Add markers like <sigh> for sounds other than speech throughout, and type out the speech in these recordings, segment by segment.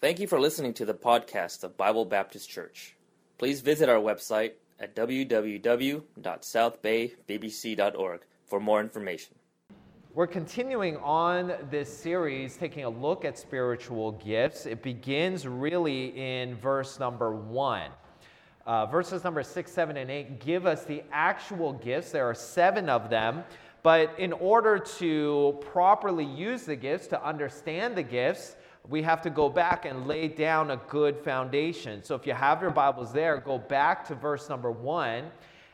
Thank you for listening to the podcast of Bible Baptist Church. Please visit our website at www.southbaybbc.org for more information. We're continuing on this series, taking a look at spiritual gifts. It begins really in verse number one. Uh, verses number six, seven, and eight give us the actual gifts. There are seven of them. But in order to properly use the gifts, to understand the gifts, we have to go back and lay down a good foundation. So if you have your Bibles there, go back to verse number one.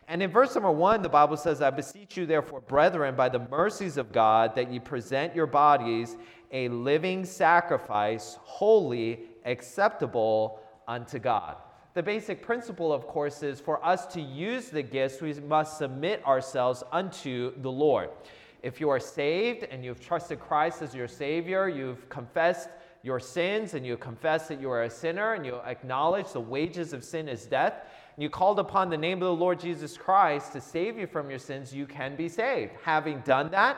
And in verse number one, the Bible says, I beseech you, therefore, brethren, by the mercies of God, that ye present your bodies a living sacrifice, holy, acceptable unto God. The basic principle, of course, is for us to use the gifts, we must submit ourselves unto the Lord. If you are saved and you've trusted Christ as your Savior, you've confessed your sins and you confess that you are a sinner and you acknowledge the wages of sin is death, and you called upon the name of the Lord Jesus Christ to save you from your sins, you can be saved. Having done that,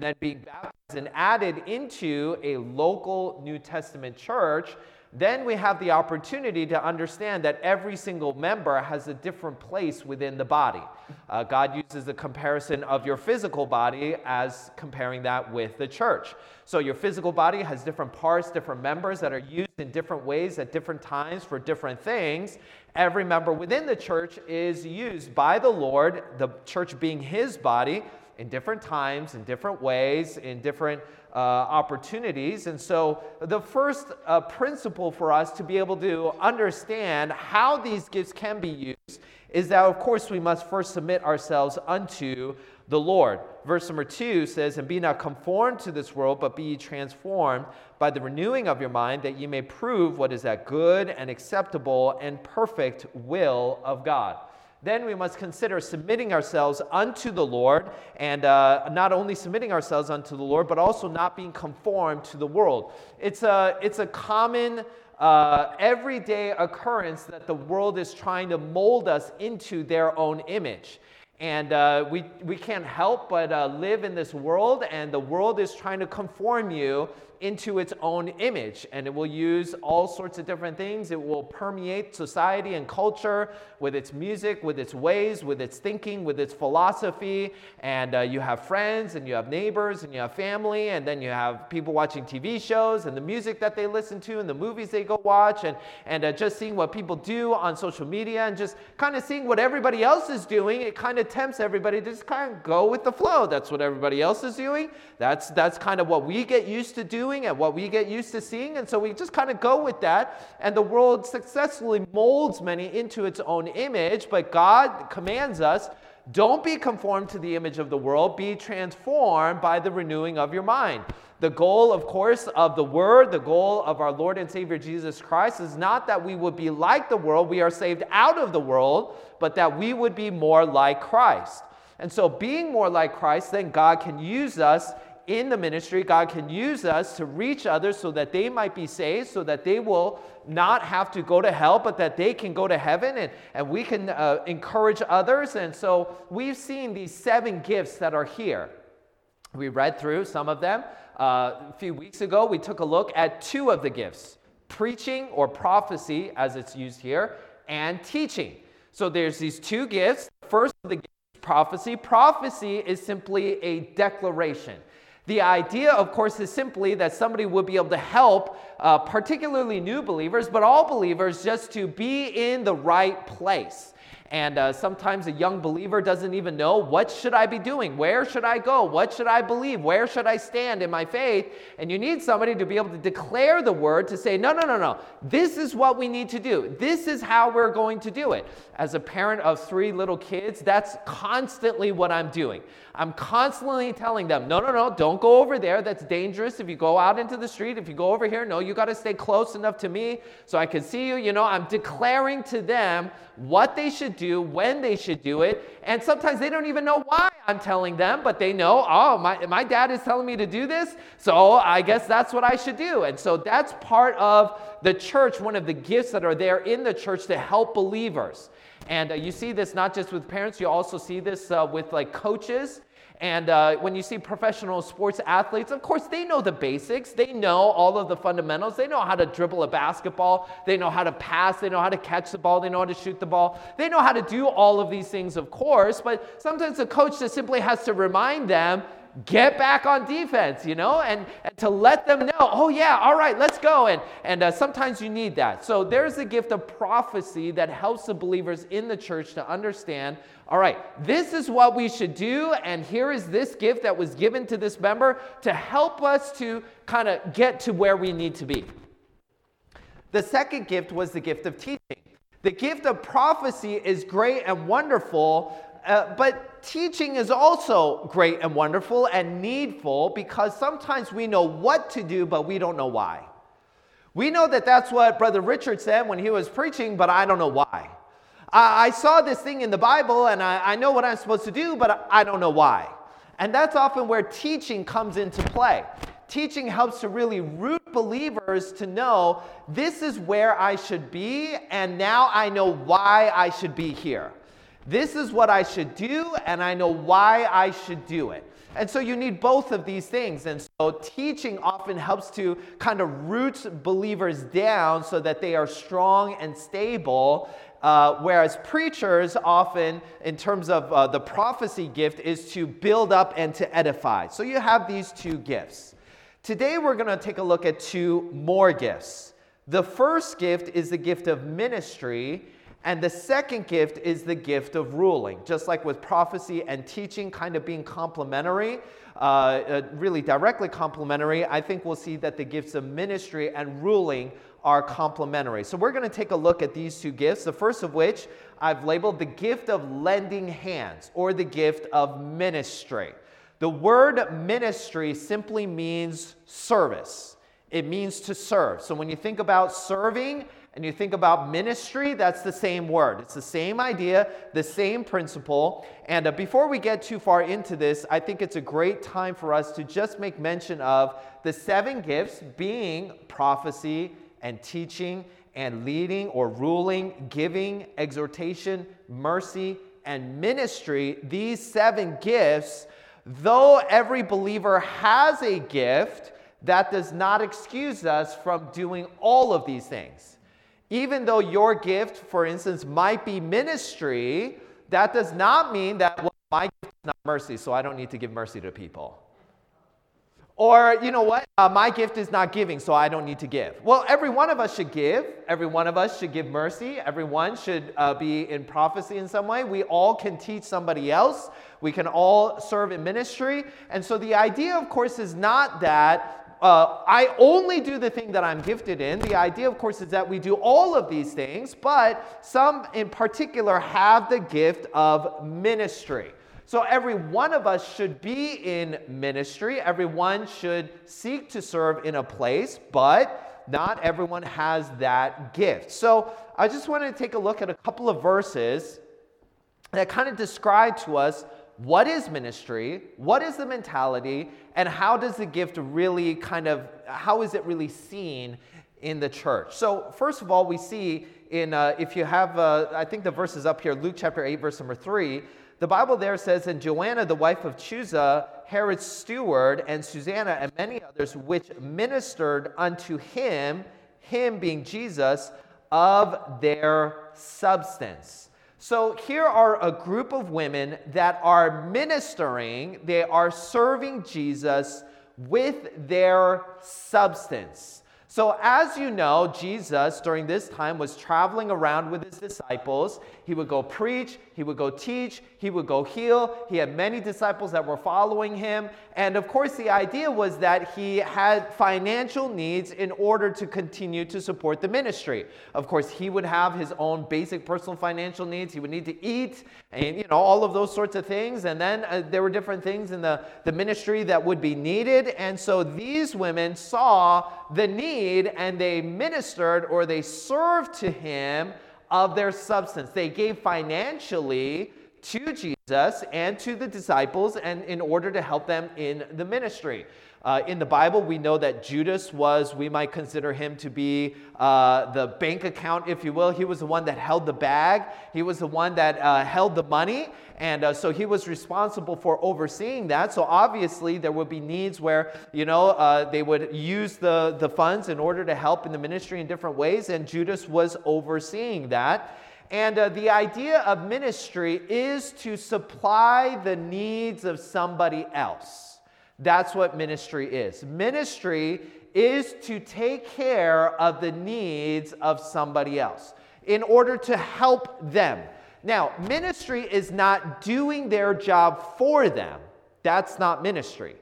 then being baptized and added into a local New Testament church, then we have the opportunity to understand that every single member has a different place within the body. Uh, God uses the comparison of your physical body as comparing that with the church. So, your physical body has different parts, different members that are used in different ways at different times for different things. Every member within the church is used by the Lord, the church being his body, in different times, in different ways, in different uh, opportunities. And so, the first uh, principle for us to be able to understand how these gifts can be used is that, of course, we must first submit ourselves unto the Lord. Verse number two says, And be not conformed to this world, but be transformed by the renewing of your mind, that ye may prove what is that good and acceptable and perfect will of God then we must consider submitting ourselves unto the Lord, and uh, not only submitting ourselves unto the Lord, but also not being conformed to the world. It's a, it's a common, uh, everyday occurrence that the world is trying to mold us into their own image. And uh, we, we can't help but uh, live in this world, and the world is trying to conform you into its own image. And it will use all sorts of different things. It will permeate society and culture with its music, with its ways, with its thinking, with its philosophy. And uh, you have friends, and you have neighbors, and you have family, and then you have people watching TV shows, and the music that they listen to, and the movies they go watch, and, and uh, just seeing what people do on social media, and just kind of seeing what everybody else is doing. It kind of tempts everybody to just kind of go with the flow. That's what everybody else is doing. That's, that's kind of what we get used to doing doing and what we get used to seeing. And so we just kind of go with that. And the world successfully molds many into its own image. But God commands us don't be conformed to the image of the world, be transformed by the renewing of your mind. The goal, of course, of the Word, the goal of our Lord and Savior Jesus Christ is not that we would be like the world, we are saved out of the world, but that we would be more like Christ. And so, being more like Christ, then God can use us in the ministry, God can use us to reach others so that they might be saved, so that they will not have to go to hell, but that they can go to heaven and, and we can uh, encourage others. And so we've seen these seven gifts that are here. We read through some of them. Uh, a few weeks ago, we took a look at two of the gifts preaching or prophecy, as it's used here, and teaching. So there's these two gifts. First of the gifts, prophecy. Prophecy is simply a declaration. The idea, of course, is simply that somebody would be able to help, uh, particularly new believers, but all believers, just to be in the right place. And uh, sometimes a young believer doesn't even know what should I be doing? Where should I go? What should I believe? Where should I stand in my faith? And you need somebody to be able to declare the word to say, no, no, no, no. This is what we need to do. This is how we're going to do it. As a parent of three little kids, that's constantly what I'm doing. I'm constantly telling them, no, no, no, don't go over there. That's dangerous. If you go out into the street, if you go over here, no, you got to stay close enough to me so I can see you. You know, I'm declaring to them what they should do, when they should do it. And sometimes they don't even know why I'm telling them, but they know, oh, my, my dad is telling me to do this, so I guess that's what I should do. And so that's part of the church, one of the gifts that are there in the church to help believers. And uh, you see this not just with parents, you also see this uh, with like coaches And uh, when you see professional sports athletes, of course, they know the basics. They know all of the fundamentals. They know how to dribble a basketball. They know how to pass. They know how to catch the ball. They know how to shoot the ball. They know how to do all of these things, of course. But sometimes the coach just simply has to remind them get back on defense, you know, and, and to let them know, oh, yeah, all right, let's go. And, and uh, sometimes you need that. So there's the gift of prophecy that helps the believers in the church to understand, all right, this is what we should do. And here is this gift that was given to this member to help us to kind of get to where we need to be. The second gift was the gift of teaching. The gift of prophecy is great and wonderful, uh, but teaching is also great and wonderful and needful because sometimes we know what to do, but we don't know why. We know that that's what Brother Richard said when he was preaching, but I don't know why. I, I saw this thing in the Bible and I, I know what I'm supposed to do, but I don't know why. And that's often where teaching comes into play. Teaching helps to really root believers to know this is where I should be, and now I know why I should be here. This is what I should do, and I know why I should do it. And so you need both of these things. And so teaching often helps to kind of root believers down so that they are strong and stable. Uh, whereas preachers often, in terms of uh, the prophecy gift, is to build up and to edify. So you have these two gifts. Today we're going to take a look at two more gifts. The first gift is the gift of ministry, and the second gift is the gift of ruling. Just like with prophecy and teaching kind of being complementary, uh, uh, really directly complementary, I think we'll see that the gifts of ministry and ruling are complementary. So we're going to take a look at these two gifts, the first of which I've labeled the gift of lending hands or the gift of ministry. The word ministry simply means service. It means to serve. So when you think about serving, and you think about ministry, that's the same word. It's the same idea, the same principle. And uh, before we get too far into this, I think it's a great time for us to just make mention of the seven gifts being prophecy and teaching and leading or ruling, giving, exhortation, mercy, and ministry. These seven gifts, though every believer has a gift, that does not excuse us from doing all of these things. Even though your gift, for instance, might be ministry, that does not mean that, well, my gift is not mercy, so I don't need to give mercy to people. Or, you know what? Uh, my gift is not giving, so I don't need to give. Well, every one of us should give. Every one of us should give mercy. Everyone should uh, be in prophecy in some way. We all can teach somebody else. We can all serve in ministry. And so the idea, of course, is not that uh, I only do the thing that I'm gifted in. The idea, of course, is that we do all of these things, but some in particular have the gift of ministry. So every one of us should be in ministry. Everyone should seek to serve in a place, but not everyone has that gift. So I just wanted to take a look at a couple of verses that kind of describe to us what is ministry, what is the mentality, and how does the gift really kind of, how is it really seen in the church? So, first of all, we see in, uh, if you have, uh, I think the verse is up here, Luke chapter 8, verse number 3. The Bible there says, And Joanna, the wife of Chuza, Herod's steward, and Susanna, and many others, which ministered unto him, him being Jesus, of their substance. So here are a group of women that are ministering, they are serving Jesus with their substance. So, as you know, Jesus during this time was traveling around with his disciples. He would go preach, he would go teach, he would go heal. He had many disciples that were following him. And of course, the idea was that he had financial needs in order to continue to support the ministry. Of course, he would have his own basic personal financial needs. He would need to eat and, you know, all of those sorts of things. And then uh, there were different things in the, the ministry that would be needed. And so these women saw the need and they ministered or they served to him of their substance. They gave financially to Jesus and to the disciples and in order to help them in the ministry. Uh, in the Bible, we know that Judas was, we might consider him to be uh, the bank account, if you will. He was the one that held the bag, he was the one that uh, held the money. And uh, so he was responsible for overseeing that. So obviously, there would be needs where, you know, uh, they would use the, the funds in order to help in the ministry in different ways. And Judas was overseeing that. And uh, the idea of ministry is to supply the needs of somebody else. That's what ministry is. Ministry is to take care of the needs of somebody else in order to help them. Now, ministry is not doing their job for them. That's not ministry.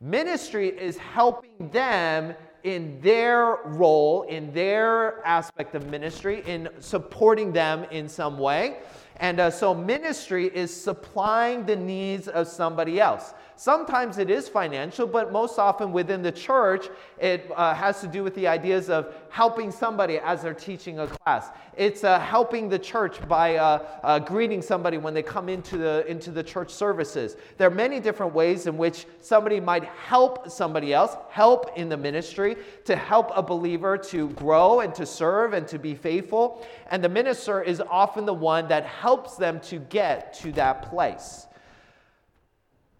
Ministry is helping them in their role, in their aspect of ministry, in supporting them in some way. And uh, so, ministry is supplying the needs of somebody else. Sometimes it is financial, but most often within the church, it uh, has to do with the ideas of helping somebody as they're teaching a class. It's uh, helping the church by uh, uh, greeting somebody when they come into the, into the church services. There are many different ways in which somebody might help somebody else, help in the ministry, to help a believer to grow and to serve and to be faithful. And the minister is often the one that helps them to get to that place.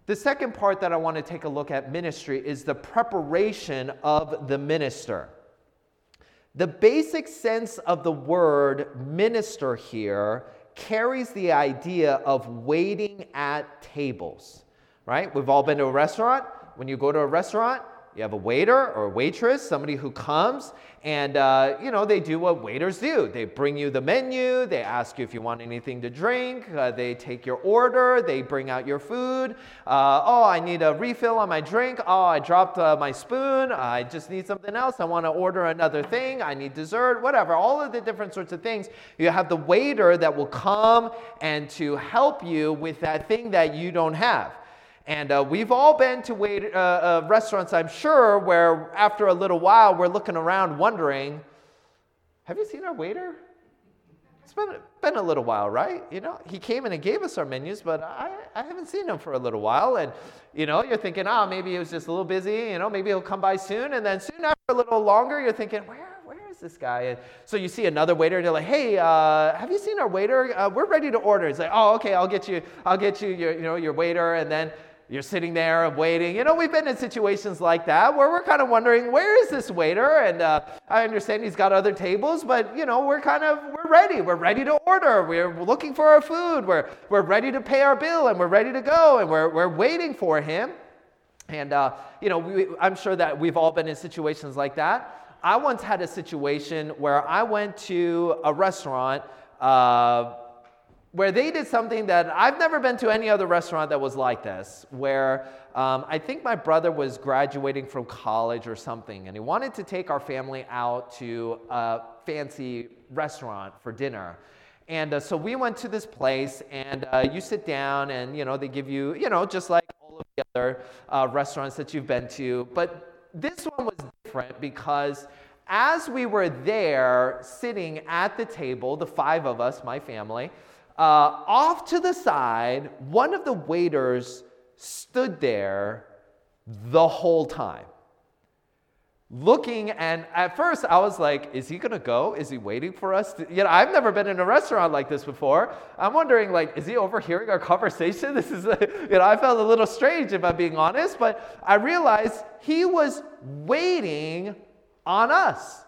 The second part that I want to take a look at ministry is the preparation of the minister. The basic sense of the word minister here carries the idea of waiting at tables, right? We've all been to a restaurant. When you go to a restaurant, you have a waiter or a waitress, somebody who comes and, uh, you know, they do what waiters do. They bring you the menu, they ask you if you want anything to drink, uh, they take your order, they bring out your food. Uh, oh, I need a refill on my drink. Oh, I dropped uh, my spoon. I just need something else. I want to order another thing. I need dessert, whatever. All of the different sorts of things. You have the waiter that will come and to help you with that thing that you don't have. And uh, we've all been to wait, uh, uh, restaurants, I'm sure, where after a little while we're looking around wondering, have you seen our waiter? It's been, been a little while, right? You know, he came in and gave us our menus, but I, I haven't seen him for a little while. And, you know, you're thinking, oh, maybe he was just a little busy, you know, maybe he'll come by soon. And then soon after a little longer, you're thinking, where, where is this guy? And so you see another waiter, and you're like, hey, uh, have you seen our waiter? Uh, we're ready to order. He's like, oh, okay, I'll get you, I'll get you your, you know, your waiter. And then you're sitting there and waiting. You know, we've been in situations like that where we're kind of wondering, where is this waiter? And uh, I understand he's got other tables, but you know, we're kind of we're ready. We're ready to order. We're looking for our food. We're we're ready to pay our bill, and we're ready to go, and we're we're waiting for him. And uh, you know, we, I'm sure that we've all been in situations like that. I once had a situation where I went to a restaurant. Uh, where they did something that I've never been to any other restaurant that was like this, where um, I think my brother was graduating from college or something, and he wanted to take our family out to a fancy restaurant for dinner. And uh, so we went to this place, and uh, you sit down, and you know they give you, you know, just like all of the other uh, restaurants that you've been to. But this one was different because as we were there, sitting at the table, the five of us, my family, uh, off to the side, one of the waiters stood there the whole time. Looking, and at first I was like, is he gonna go? Is he waiting for us? To, you know, I've never been in a restaurant like this before. I'm wondering, like, is he overhearing our conversation? <laughs> This is, you know, I felt a little strange if I'm being honest, but I realized he was waiting on us.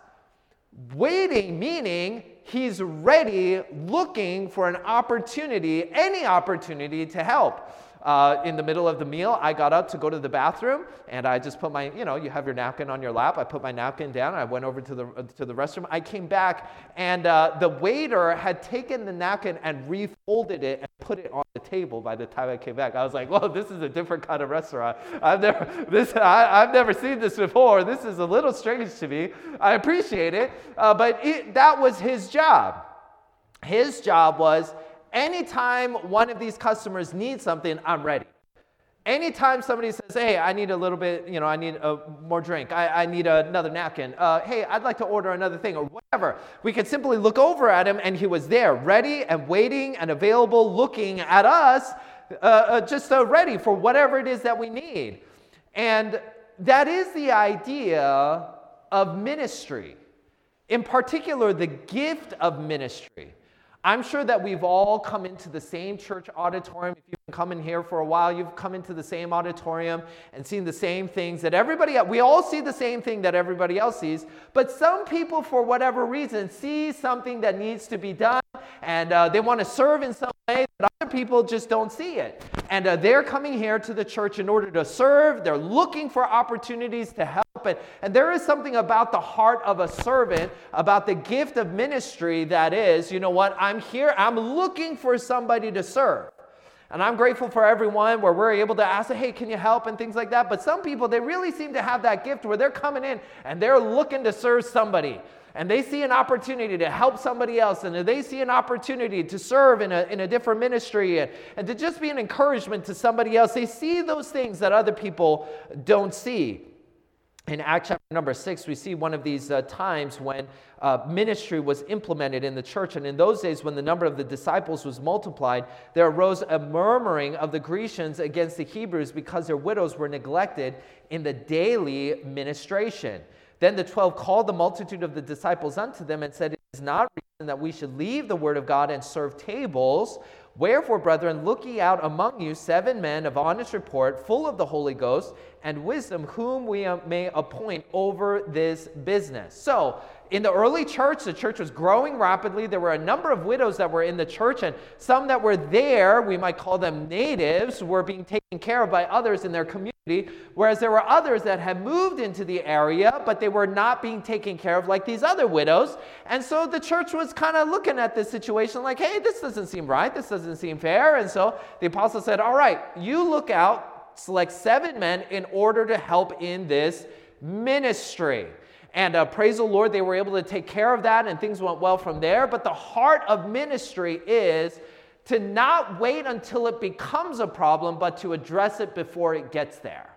Waiting, meaning he's ready, looking for an opportunity, any opportunity to help. Uh, in the middle of the meal, I got up to go to the bathroom, and I just put my, you know, you have your napkin on your lap. I put my napkin down. I went over to the to the restroom. I came back, and uh, the waiter had taken the napkin and refolded it and put it on the table. By the time I came back, I was like, "Well, this is a different kind of restaurant. I've never this I, have never seen this before. This is a little strange to me. I appreciate it, uh, but it, that was his job. His job was Anytime one of these customers needs something, I'm ready. Anytime somebody says, hey, I need a little bit, you know, I need a, more drink, I, I need another napkin, uh, hey, I'd like to order another thing, or whatever, we could simply look over at him and he was there, ready and waiting and available, looking at us, uh, uh, just uh, ready for whatever it is that we need. And that is the idea of ministry, in particular, the gift of ministry. I'm sure that we've all come into the same church auditorium. If you've been coming here for a while, you've come into the same auditorium and seen the same things that everybody else, we all see the same thing that everybody else sees. But some people, for whatever reason, see something that needs to be done and uh, they want to serve in some way that other people just don't see it. And uh, they're coming here to the church in order to serve. They're looking for opportunities to help. And, there is something about the heart of a servant, about the gift of ministry that is, you know what, I'm here, I'm looking for somebody to serve. And I'm grateful for everyone where we're able to ask, hey, can you help and things like that. But some people, they really seem to have that gift where they're coming in and they're looking to serve somebody and they see an opportunity to help somebody else and they see an opportunity to serve in a, in a different ministry and, and to just be an encouragement to somebody else, they see those things that other people don't see. In Acts chapter number six, we see one of these uh, times when uh, ministry was implemented in the church. And in those days, when the number of the disciples was multiplied, there arose a murmuring of the Grecians against the Hebrews because their widows were neglected in the daily ministration. Then the twelve called the multitude of the disciples unto them and said, It is not reason that we should leave the word of God and serve tables. Wherefore, brethren, look ye out among you seven men of honest report, full of the Holy Ghost and wisdom, whom we uh, may appoint over this business. So, in the early church, the church was growing rapidly. There were a number of widows that were in the church, and some that were there, we might call them natives, were being taken care of by others in their community, whereas there were others that had moved into the area, but they were not being taken care of like these other widows. And so the church was kind of looking at this situation like, hey, this doesn't seem right. This doesn't seem fair. And so the apostle said, all right, you look out, select seven men in order to help in this ministry. And uh, praise the Lord, they were able to take care of that and things went well from there. But the heart of ministry is to not wait until it becomes a problem, but to address it before it gets there.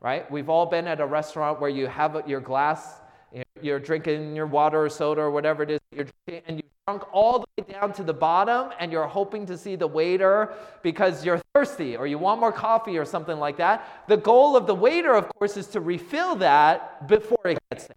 Right? We've all been at a restaurant where you have your glass, you're drinking your water or soda or whatever it is, you're drinking, and you've drunk all the way down to the bottom, and you're hoping to see the waiter because you're thirsty or you want more coffee or something like that. The goal of the waiter, of course, is to refill that before it gets there.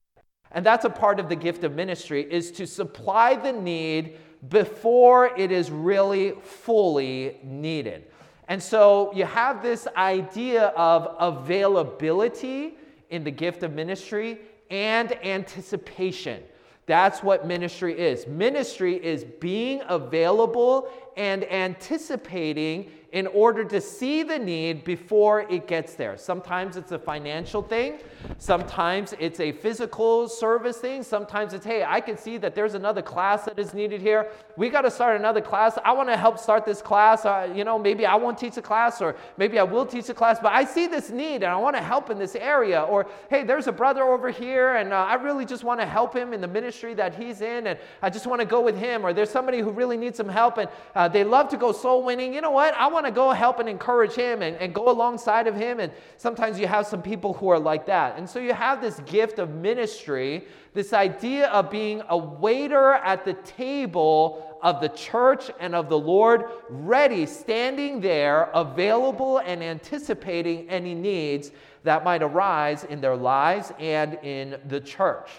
And that's a part of the gift of ministry is to supply the need before it is really fully needed. And so you have this idea of availability in the gift of ministry and anticipation. That's what ministry is. Ministry is being available and anticipating in order to see the need before it gets there. Sometimes it's a financial thing, sometimes it's a physical service thing, sometimes it's, hey, I can see that there's another class that is needed here. We got to start another class. I want to help start this class. Uh, you know, maybe I won't teach a class or maybe I will teach a class, but I see this need and I want to help in this area. Or, hey, there's a brother over here and uh, I really just want to help him in the ministry that he's in and I just want to go with him. Or there's somebody who really needs some help and uh, they love to go soul winning. You know what? I want to go help and encourage him and, and go alongside of him. And sometimes you have some people who are like that. And so you have this gift of ministry, this idea of being a waiter at the table of the church and of the Lord, ready, standing there, available and anticipating any needs that might arise in their lives and in the church.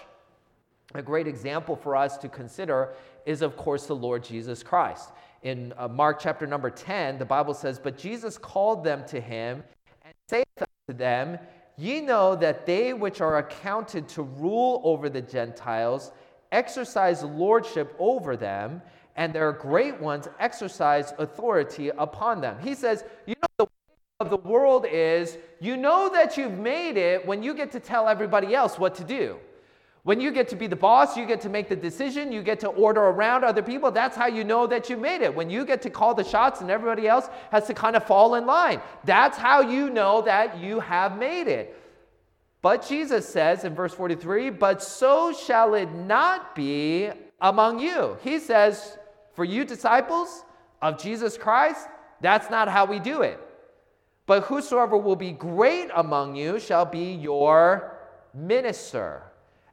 A great example for us to consider is, of course, the Lord Jesus Christ in uh, Mark chapter number 10, the Bible says, But Jesus called them to him and saith unto them, Ye know that they which are accounted to rule over the Gentiles exercise lordship over them, and their great ones exercise authority upon them. He says, You know, the of the world is you know that you've made it when you get to tell everybody else what to do. When you get to be the boss, you get to make the decision, you get to order around other people. That's how you know that you made it. When you get to call the shots and everybody else has to kind of fall in line, that's how you know that you have made it. But Jesus says in verse 43, but so shall it not be among you. He says, for you disciples of Jesus Christ, that's not how we do it. But whosoever will be great among you shall be your minister.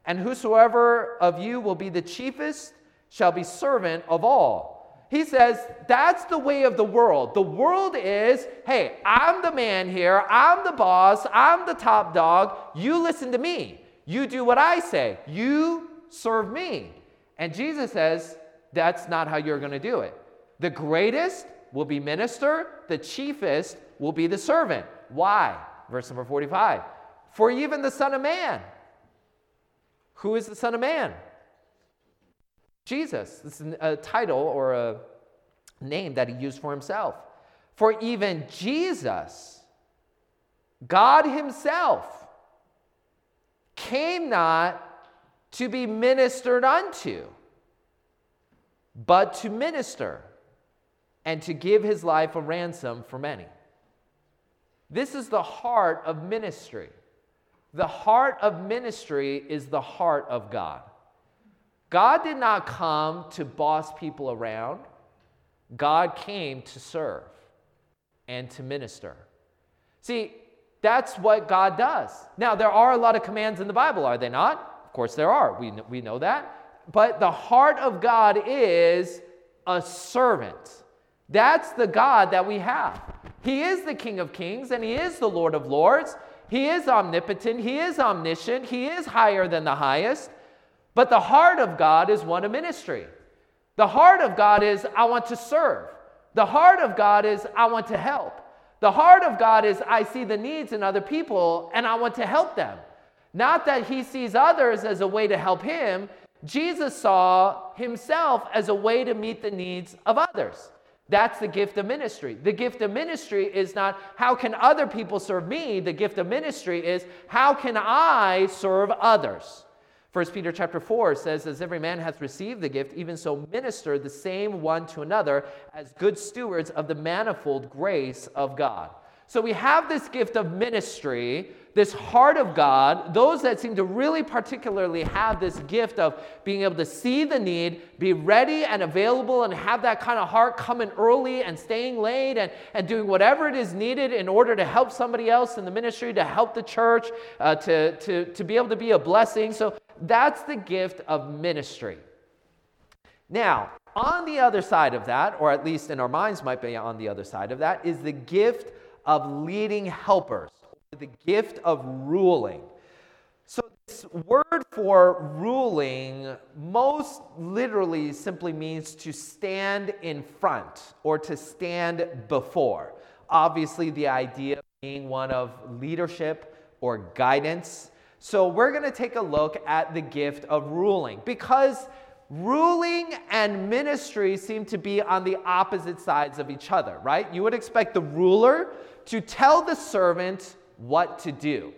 And whosoever of you will be the chiefest shall be servant of all. He says, that's the way of the world. The world is, hey, I'm the man here, I'm the boss, I'm the top dog. You listen to me. You do what I say. You serve me. And Jesus says, that's not how you're going to do it. The greatest will be minister, the chiefest will be the servant. Why? Verse number 45. For even the Son of Man. Who is the Son of Man? Jesus. This is a title or a name that he used for himself. For even Jesus, God Himself, came not to be ministered unto, but to minister and to give his life a ransom for many. This is the heart of ministry. The heart of ministry is the heart of God. God did not come to boss people around, God came to serve and to minister. See, that's what God does. Now, there are a lot of commands in the Bible, are they not? Of course, there are. We, we know that. But the heart of God is a servant. That's the God that we have. He is the King of Kings and He is the Lord of Lords. He is omnipotent. He is omniscient. He is higher than the highest. But the heart of God is one of ministry. The heart of God is, I want to serve. The heart of God is, I want to help. The heart of God is, I see the needs in other people and I want to help them. Not that he sees others as a way to help him. Jesus saw himself as a way to meet the needs of others. That's the gift of ministry. The gift of ministry is not how can other people serve me? The gift of ministry is how can I serve others? 1 Peter chapter 4 says, As every man hath received the gift, even so minister the same one to another as good stewards of the manifold grace of God. So we have this gift of ministry, this heart of God. Those that seem to really particularly have this gift of being able to see the need, be ready and available, and have that kind of heart coming early and staying late and, and doing whatever it is needed in order to help somebody else in the ministry, to help the church, uh, to, to, to be able to be a blessing. So that's the gift of ministry. Now, on the other side of that, or at least in our minds might be on the other side of that, is the gift of leading helpers, the gift of ruling. So, this word for ruling most literally simply means to stand in front or to stand before. Obviously, the idea being one of leadership or guidance. So, we're going to take a look at the gift of ruling because ruling and ministry seem to be on the opposite sides of each other, right? You would expect the ruler to tell the servant what to do,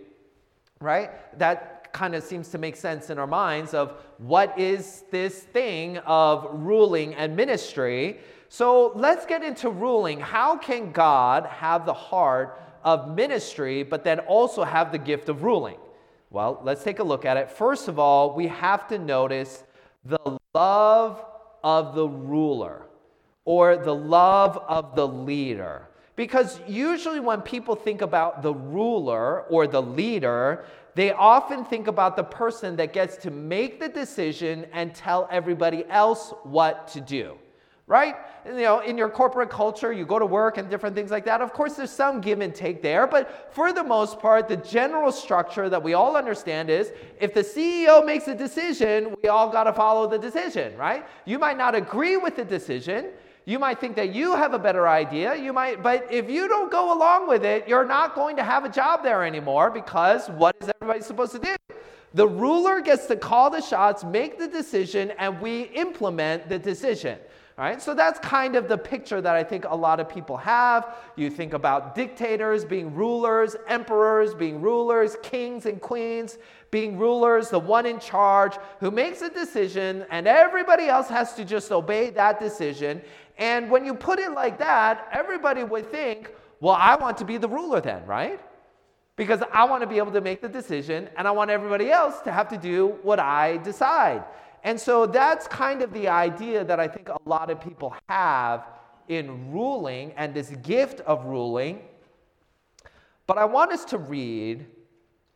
right? That kind of seems to make sense in our minds of what is this thing of ruling and ministry. So let's get into ruling. How can God have the heart of ministry, but then also have the gift of ruling? Well, let's take a look at it. First of all, we have to notice the love of the ruler or the love of the leader. Because usually, when people think about the ruler or the leader, they often think about the person that gets to make the decision and tell everybody else what to do. Right? You know, in your corporate culture, you go to work and different things like that. Of course, there's some give and take there, but for the most part, the general structure that we all understand is if the CEO makes a decision, we all got to follow the decision, right? You might not agree with the decision, you might think that you have a better idea. You might, but if you don't go along with it, you're not going to have a job there anymore because what is everybody supposed to do? The ruler gets to call the shots, make the decision, and we implement the decision. All right, so that's kind of the picture that I think a lot of people have. You think about dictators being rulers, emperors being rulers, kings and queens being rulers, the one in charge who makes a decision, and everybody else has to just obey that decision. And when you put it like that, everybody would think, well, I want to be the ruler then, right? Because I want to be able to make the decision and I want everybody else to have to do what I decide. And so that's kind of the idea that I think a lot of people have in ruling and this gift of ruling. But I want us to read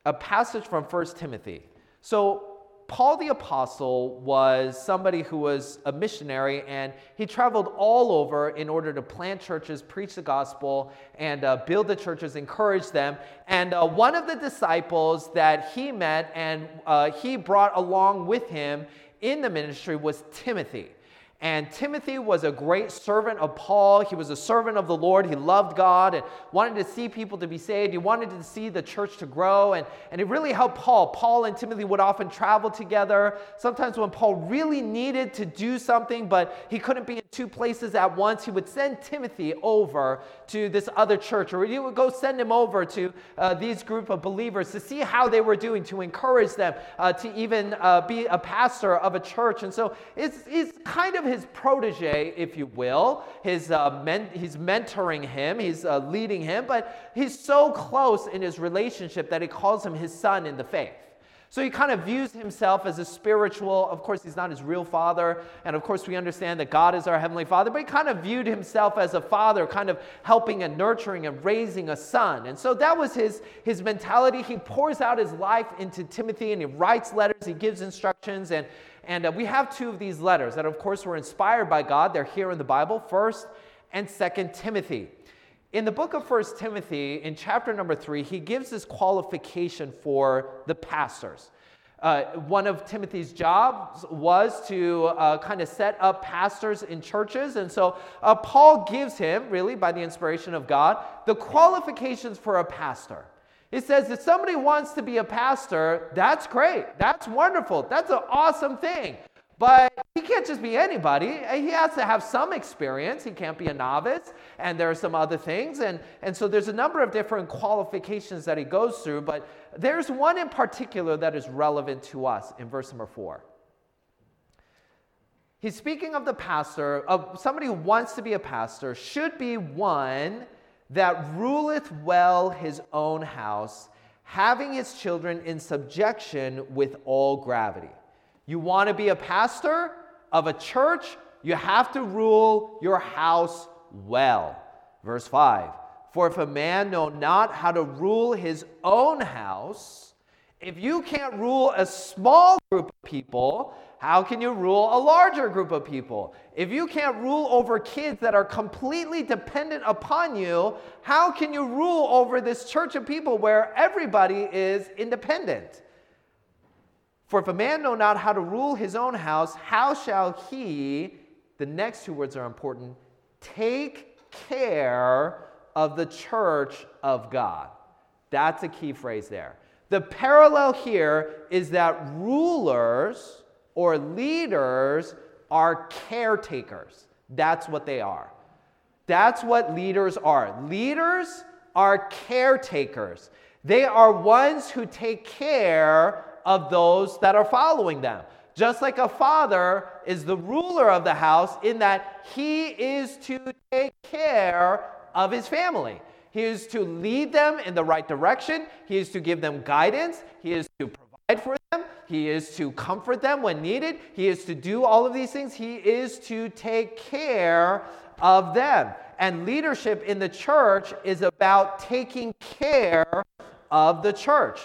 a passage from 1 Timothy. So Paul the Apostle was somebody who was a missionary and he traveled all over in order to plant churches, preach the gospel, and uh, build the churches, encourage them. And uh, one of the disciples that he met and uh, he brought along with him in the ministry was Timothy. And Timothy was a great servant of Paul. He was a servant of the Lord. He loved God and wanted to see people to be saved. He wanted to see the church to grow. And, and it really helped Paul. Paul and Timothy would often travel together. Sometimes when Paul really needed to do something, but he couldn't be in two places at once, he would send Timothy over to this other church, or he would go send him over to uh, these group of believers to see how they were doing, to encourage them, uh, to even uh, be a pastor of a church. And so it's, it's kind of his protege, if you will. His, uh, men- he's mentoring him, he's uh, leading him, but he's so close in his relationship that he calls him his son in the faith. So he kind of views himself as a spiritual, of course, he's not his real father. And of course, we understand that God is our heavenly father, but he kind of viewed himself as a father, kind of helping and nurturing and raising a son. And so that was his, his mentality. He pours out his life into Timothy and he writes letters, he gives instructions. And, and uh, we have two of these letters that, of course, were inspired by God. They're here in the Bible, 1st and 2nd Timothy. In the book of First Timothy, in chapter number 3, he gives this qualification for the pastors. Uh, one of Timothy's jobs was to uh, kind of set up pastors in churches. And so uh, Paul gives him, really by the inspiration of God, the qualifications for a pastor. He says if somebody wants to be a pastor, that's great. That's wonderful. That's an awesome thing. But he can't just be anybody. Uh, he has to have some experience. He can't be a novice. And there are some other things. And, and so there's a number of different qualifications that he goes through. But there's one in particular that is relevant to us in verse number four. He's speaking of the pastor, of somebody who wants to be a pastor, should be one that ruleth well his own house, having his children in subjection with all gravity. You want to be a pastor of a church, you have to rule your house well. Verse 5 For if a man know not how to rule his own house, if you can't rule a small group of people, how can you rule a larger group of people? If you can't rule over kids that are completely dependent upon you, how can you rule over this church of people where everybody is independent? For if a man know not how to rule his own house, how shall he, the next two words are important, take care of the church of God? That's a key phrase there. The parallel here is that rulers, or leaders are caretakers. That's what they are. That's what leaders are. Leaders are caretakers. They are ones who take care of those that are following them. Just like a father is the ruler of the house, in that he is to take care of his family. He is to lead them in the right direction. He is to give them guidance. He is to provide for. He is to comfort them when needed. He is to do all of these things. He is to take care of them. And leadership in the church is about taking care of the church.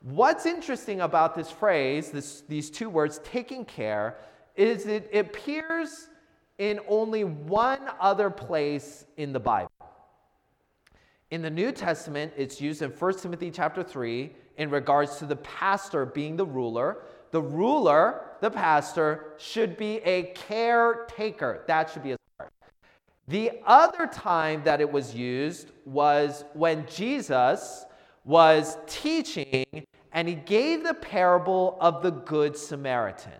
What's interesting about this phrase, this, these two words, taking care, is it appears in only one other place in the Bible. In the New Testament, it's used in 1 Timothy chapter 3 in regards to the pastor being the ruler. The ruler, the pastor, should be a caretaker. That should be his heart. The other time that it was used was when Jesus was teaching and he gave the parable of the Good Samaritan.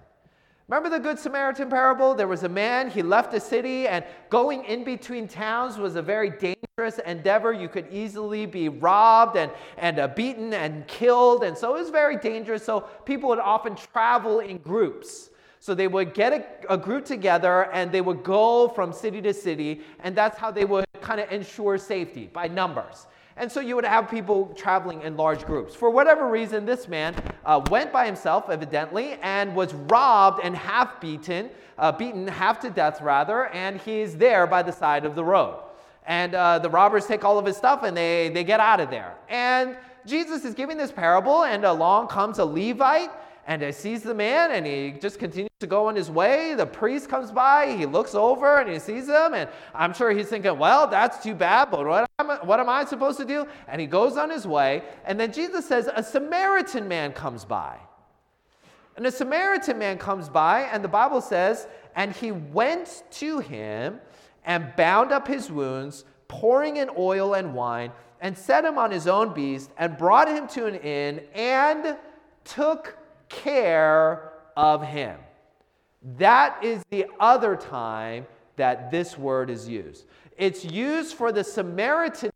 Remember the Good Samaritan parable? There was a man, he left a city, and going in between towns was a very dangerous endeavor. You could easily be robbed and, and uh, beaten and killed, and so it was very dangerous. So people would often travel in groups. So they would get a, a group together and they would go from city to city, and that's how they would kind of ensure safety by numbers. And so you would have people traveling in large groups. For whatever reason, this man uh, went by himself, evidently, and was robbed and half beaten, uh, beaten half to death, rather, and he's there by the side of the road. And uh, the robbers take all of his stuff and they, they get out of there. And Jesus is giving this parable, and along comes a Levite and he sees the man and he just continues to go on his way. The priest comes by, he looks over and he sees him, and I'm sure he's thinking, well, that's too bad, but what am, I, what am I supposed to do? And he goes on his way, and then Jesus says, a Samaritan man comes by. And a Samaritan man comes by, and the Bible says, and he went to him and bound up his wounds, pouring in oil and wine, and set him on his own beast, and brought him to an inn, and took care of him. That is the other time that this word is used. It's used for the Samaritan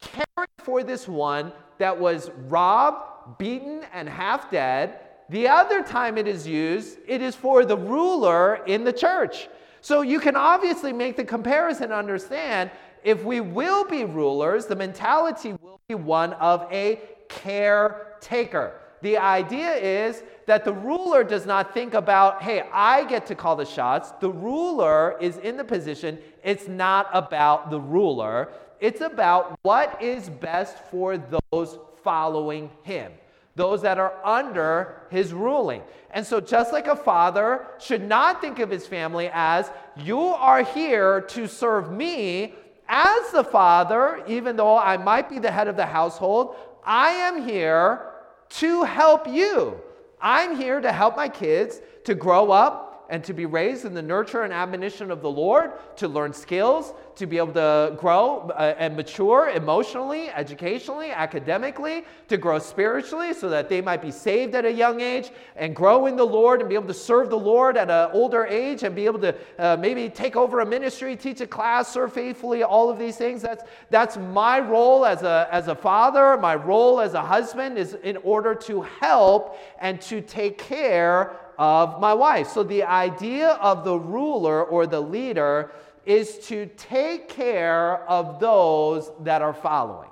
caring for this one that was robbed, beaten, and half dead. The other time it is used, it is for the ruler in the church. So you can obviously make the comparison, understand if we will be rulers, the mentality will be one of a caretaker. The idea is that the ruler does not think about, hey, I get to call the shots. The ruler is in the position, it's not about the ruler, it's about what is best for those following him those that are under his ruling. And so, just like a father should not think of his family as, you are here to serve me as the father, even though I might be the head of the household, I am here to help you. I'm here to help my kids to grow up and to be raised in the nurture and admonition of the Lord, to learn skills, to be able to grow uh, and mature emotionally, educationally, academically, to grow spiritually so that they might be saved at a young age and grow in the Lord and be able to serve the Lord at an older age and be able to uh, maybe take over a ministry, teach a class, serve faithfully, all of these things. That's, that's my role as a, as a father. My role as a husband is in order to help and to take care of my wife. So the idea of the ruler or the leader is to take care of those that are following.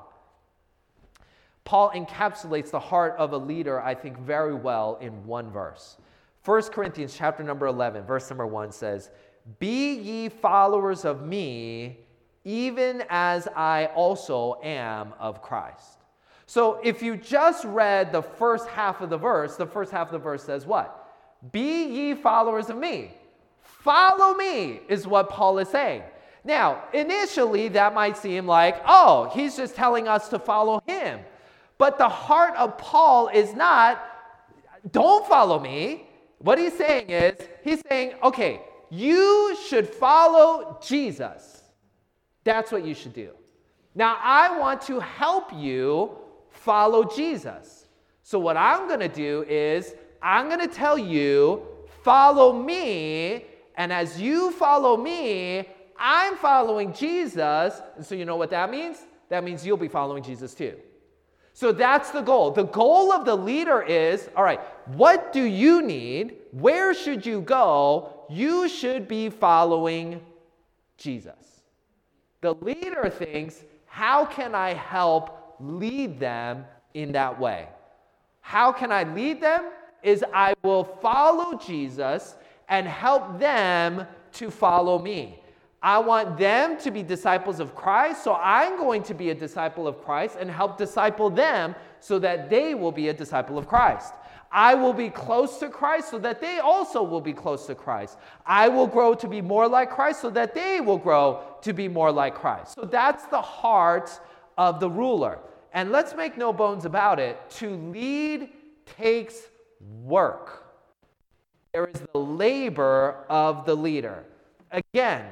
Paul encapsulates the heart of a leader, I think, very well in one verse. 1 Corinthians chapter number 11, verse number 1 says, Be ye followers of me, even as I also am of Christ. So if you just read the first half of the verse, the first half of the verse says what? Be ye followers of me. Follow me, is what Paul is saying. Now, initially, that might seem like, oh, he's just telling us to follow him. But the heart of Paul is not, don't follow me. What he's saying is, he's saying, okay, you should follow Jesus. That's what you should do. Now, I want to help you follow Jesus. So, what I'm going to do is, I'm going to tell you, follow me. And as you follow me, I'm following Jesus. And so you know what that means? That means you'll be following Jesus too. So that's the goal. The goal of the leader is all right, what do you need? Where should you go? You should be following Jesus. The leader thinks, how can I help lead them in that way? How can I lead them? Is I will follow Jesus and help them to follow me. I want them to be disciples of Christ, so I'm going to be a disciple of Christ and help disciple them so that they will be a disciple of Christ. I will be close to Christ so that they also will be close to Christ. I will grow to be more like Christ so that they will grow to be more like Christ. So that's the heart of the ruler. And let's make no bones about it to lead takes work. There is the labor of the leader. Again,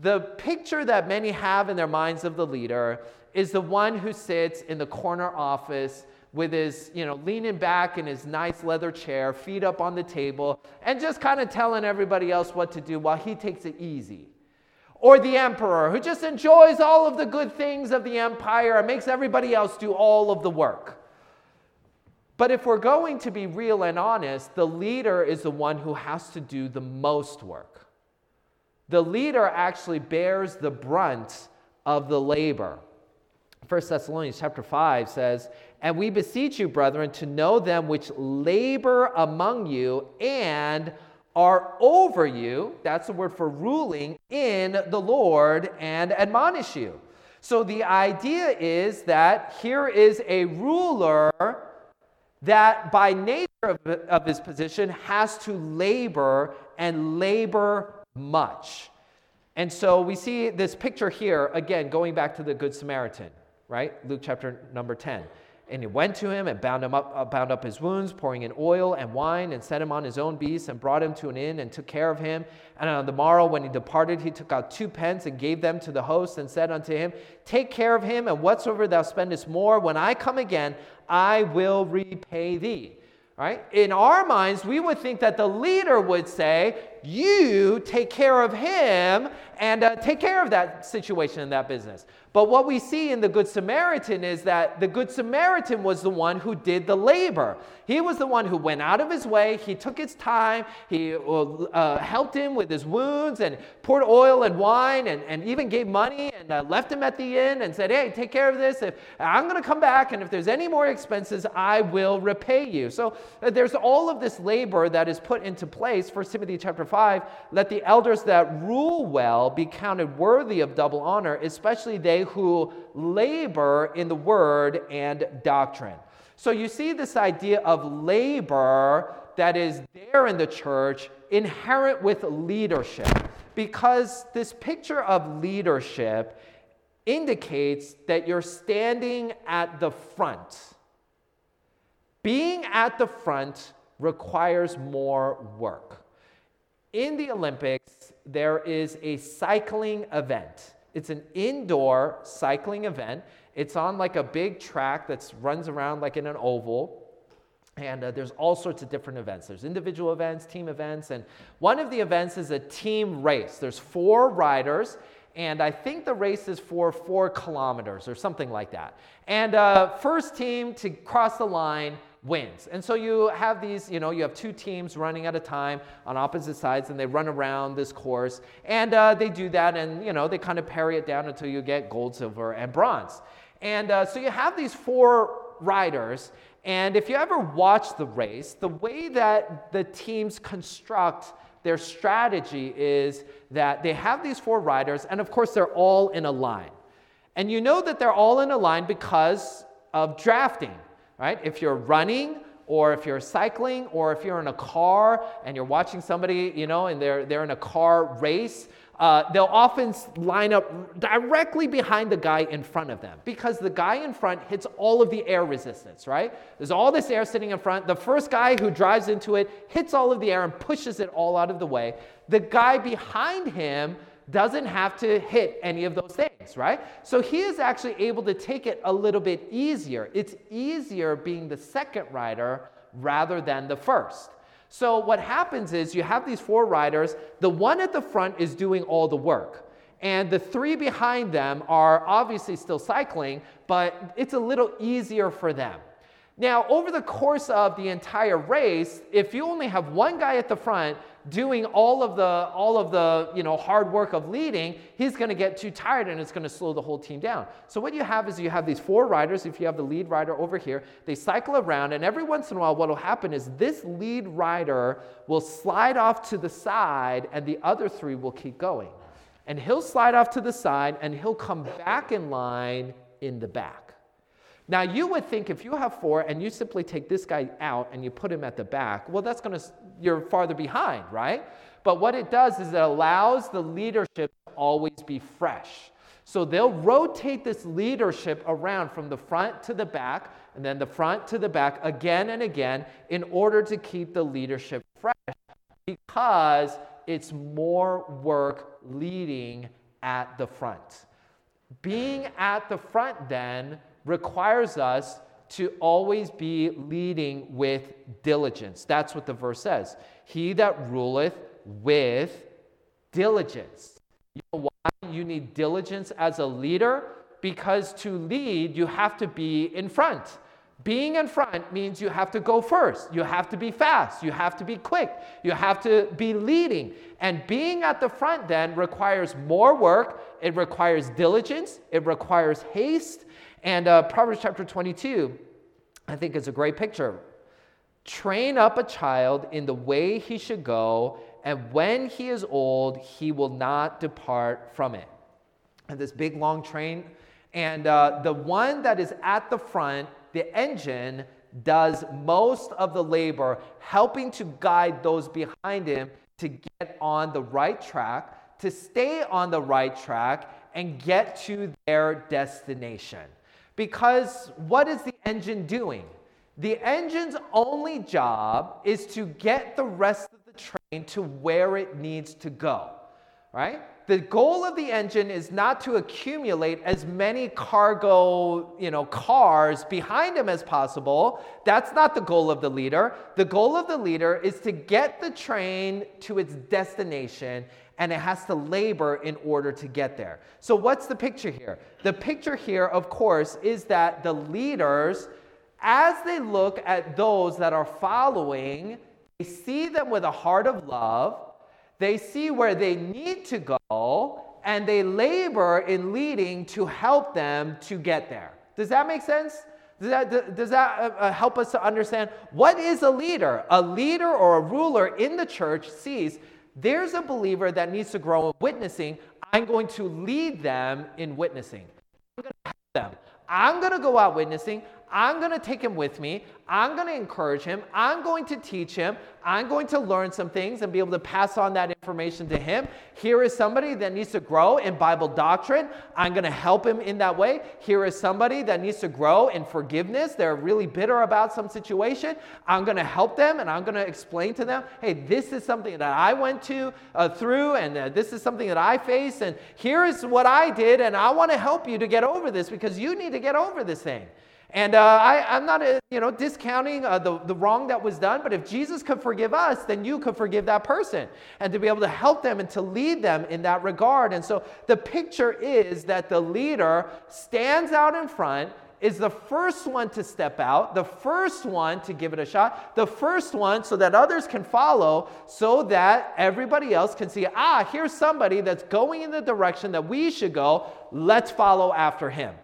the picture that many have in their minds of the leader is the one who sits in the corner office with his, you know, leaning back in his nice leather chair, feet up on the table, and just kind of telling everybody else what to do while he takes it easy. Or the emperor who just enjoys all of the good things of the empire and makes everybody else do all of the work. But if we're going to be real and honest, the leader is the one who has to do the most work. The leader actually bears the brunt of the labor. 1 Thessalonians chapter 5 says, And we beseech you, brethren, to know them which labor among you and are over you, that's the word for ruling, in the Lord and admonish you. So the idea is that here is a ruler that by nature of, of his position has to labor and labor much. And so we see this picture here, again, going back to the Good Samaritan, right? Luke chapter number 10. And he went to him and bound him up, uh, bound up his wounds, pouring in oil and wine, and set him on his own beast, and brought him to an inn, and took care of him. And on the morrow, when he departed, he took out two pence and gave them to the host, and said unto him, Take care of him, and whatsoever thou spendest more, when I come again, I will repay thee. Right? In our minds, we would think that the leader would say, You take care of him and uh, take care of that situation in that business. But what we see in the Good Samaritan is that the Good Samaritan was the one who did the labor. He was the one who went out of his way. He took his time. He uh, helped him with his wounds and poured oil and wine and, and even gave money and uh, left him at the inn and said, Hey, take care of this. If I'm going to come back, and if there's any more expenses, I will repay you. So uh, there's all of this labor that is put into place. 1 Timothy chapter 5 let the elders that rule well be counted worthy of double honor, especially they who labor in the word and doctrine. So you see this idea of labor that is there in the church inherent with leadership because this picture of leadership indicates that you're standing at the front. Being at the front requires more work. In the Olympics, there is a cycling event. It's an indoor cycling event. It's on like a big track that runs around like in an oval. And uh, there's all sorts of different events. There's individual events, team events, and one of the events is a team race. There's four riders, and I think the race is for four kilometers or something like that. And uh, first team to cross the line wins. And so you have these, you know, you have two teams running at a time on opposite sides, and they run around this course, and uh, they do that, and you know, they kind of parry it down until you get gold, silver, and bronze. And uh, so you have these four riders, and if you ever watch the race, the way that the teams construct their strategy is that they have these four riders, and of course, they're all in a line. And you know that they're all in a line because of drafting right? If you're running, or if you're cycling, or if you're in a car and you're watching somebody, you know, and they're, they're in a car race, uh, they'll often line up directly behind the guy in front of them because the guy in front hits all of the air resistance, right? There's all this air sitting in front. The first guy who drives into it hits all of the air and pushes it all out of the way. The guy behind him doesn't have to hit any of those things, right? So he is actually able to take it a little bit easier. It's easier being the second rider rather than the first. So what happens is you have these four riders, the one at the front is doing all the work. And the three behind them are obviously still cycling, but it's a little easier for them. Now, over the course of the entire race, if you only have one guy at the front doing all of the all of the you know hard work of leading, he's going to get too tired and it's going to slow the whole team down. So what you have is you have these four riders. If you have the lead rider over here, they cycle around, and every once in a while, what will happen is this lead rider will slide off to the side, and the other three will keep going. And he'll slide off to the side, and he'll come back in line in the back. Now, you would think if you have four and you simply take this guy out and you put him at the back, well, that's going to, you're farther behind, right? But what it does is it allows the leadership to always be fresh. So they'll rotate this leadership around from the front to the back and then the front to the back again and again in order to keep the leadership fresh because it's more work leading at the front. Being at the front then requires us to always be leading with diligence. That's what the verse says. He that ruleth with diligence. You know why you need diligence as a leader? Because to lead, you have to be in front. Being in front means you have to go first. You have to be fast. You have to be quick. You have to be leading. And being at the front then requires more work. It requires diligence. It requires haste. And uh, Proverbs chapter 22, I think, is a great picture. Train up a child in the way he should go, and when he is old, he will not depart from it. And this big long train, and uh, the one that is at the front, the engine, does most of the labor, helping to guide those behind him to get on the right track, to stay on the right track, and get to their destination. Because what is the engine doing? The engine's only job is to get the rest of the train to where it needs to go, right? The goal of the engine is not to accumulate as many cargo, you know, cars behind him as possible. That's not the goal of the leader. The goal of the leader is to get the train to its destination and it has to labor in order to get there. So, what's the picture here? The picture here, of course, is that the leaders, as they look at those that are following, they see them with a heart of love they see where they need to go and they labor in leading to help them to get there. Does that make sense? Does that, does that uh, uh, help us to understand what is a leader? A leader or a ruler in the church sees there's a believer that needs to grow in witnessing. I'm going to lead them in witnessing. I'm going to help them. I'm going to go out witnessing. I'm going to take him with me. I'm going to encourage him. I'm going to teach him. I'm going to learn some things and be able to pass on that information to him. Here is somebody that needs to grow in Bible doctrine. I'm going to help him in that way. Here is somebody that needs to grow in forgiveness. They're really bitter about some situation. I'm going to help them and I'm going to explain to them hey, this is something that I went to uh, through and uh, this is something that I face. And here is what I did. And I want to help you to get over this because you need to get over this thing. And uh, I, am not, uh, you know, discounting uh, the, the wrong that was done, but if Jesus could forgive us, then you could forgive that person. And to be able to help them and to lead them in that regard. And so the picture is that the leader stands out in front, is the first one to step out, the first one to give it a shot, the first one so that others can follow, so that everybody else can see, ah, here's somebody that's going in the direction that we should go. Let's follow after him.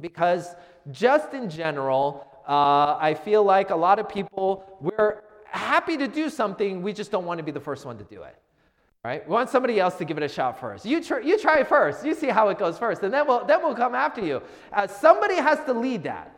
Because just in general, uh, I feel like a lot of people, we're happy to do something, we just don't want to be the first one to do it. Right? We want somebody else to give it a shot first. You, try, you try first. You see how it goes first, and then we'll, then we'll come after you. Uh, somebody has to lead that.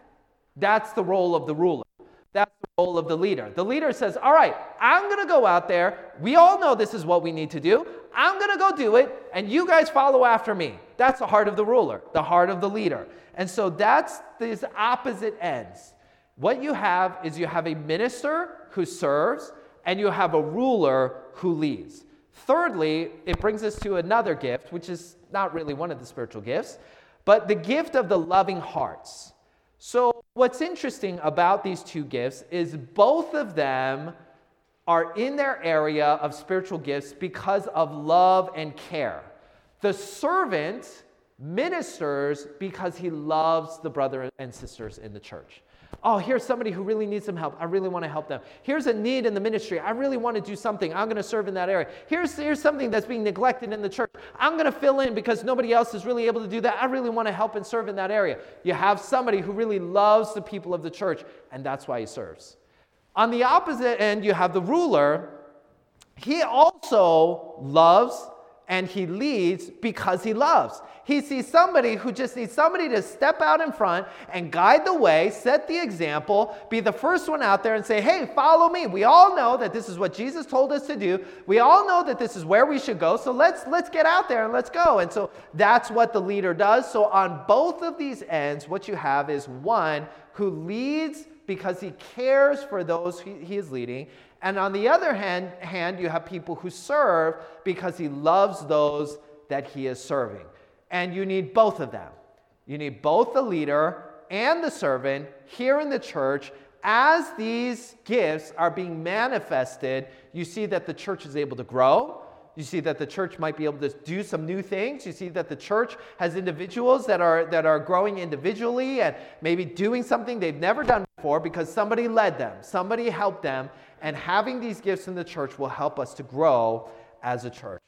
That's the role of the ruler. That's the role of the leader. The leader says, All right, I'm going to go out there. We all know this is what we need to do. I'm going to go do it, and you guys follow after me. That's the heart of the ruler, the heart of the leader. And so that's these opposite ends. What you have is you have a minister who serves, and you have a ruler who leads. Thirdly, it brings us to another gift, which is not really one of the spiritual gifts, but the gift of the loving hearts. So, what's interesting about these two gifts is both of them are in their area of spiritual gifts because of love and care. The servant ministers because he loves the brother and sisters in the church. Oh, here's somebody who really needs some help. I really want to help them. Here's a need in the ministry. I really want to do something. I'm going to serve in that area. Here's, here's something that's being neglected in the church. I'm going to fill in because nobody else is really able to do that. I really want to help and serve in that area. You have somebody who really loves the people of the church, and that's why he serves. On the opposite end, you have the ruler. He also loves and he leads because he loves. He sees somebody who just needs somebody to step out in front and guide the way, set the example, be the first one out there and say, hey, follow me. We all know that this is what Jesus told us to do. We all know that this is where we should go. So let's, let's get out there and let's go. And so that's what the leader does. So on both of these ends, what you have is one who leads because he cares for those he, is leading, and on the other hand, hand, you have people who serve because he loves those that he is serving. And you need both of them. You need both the leader and the servant here in the church. As these gifts are being manifested, you see that the church is able to grow. You see that the church might be able to do some new things. You see that the church has individuals that are, that are growing individually and maybe doing something they've never done before because somebody led them, somebody helped them, and having these gifts in the church will help us to grow as a church.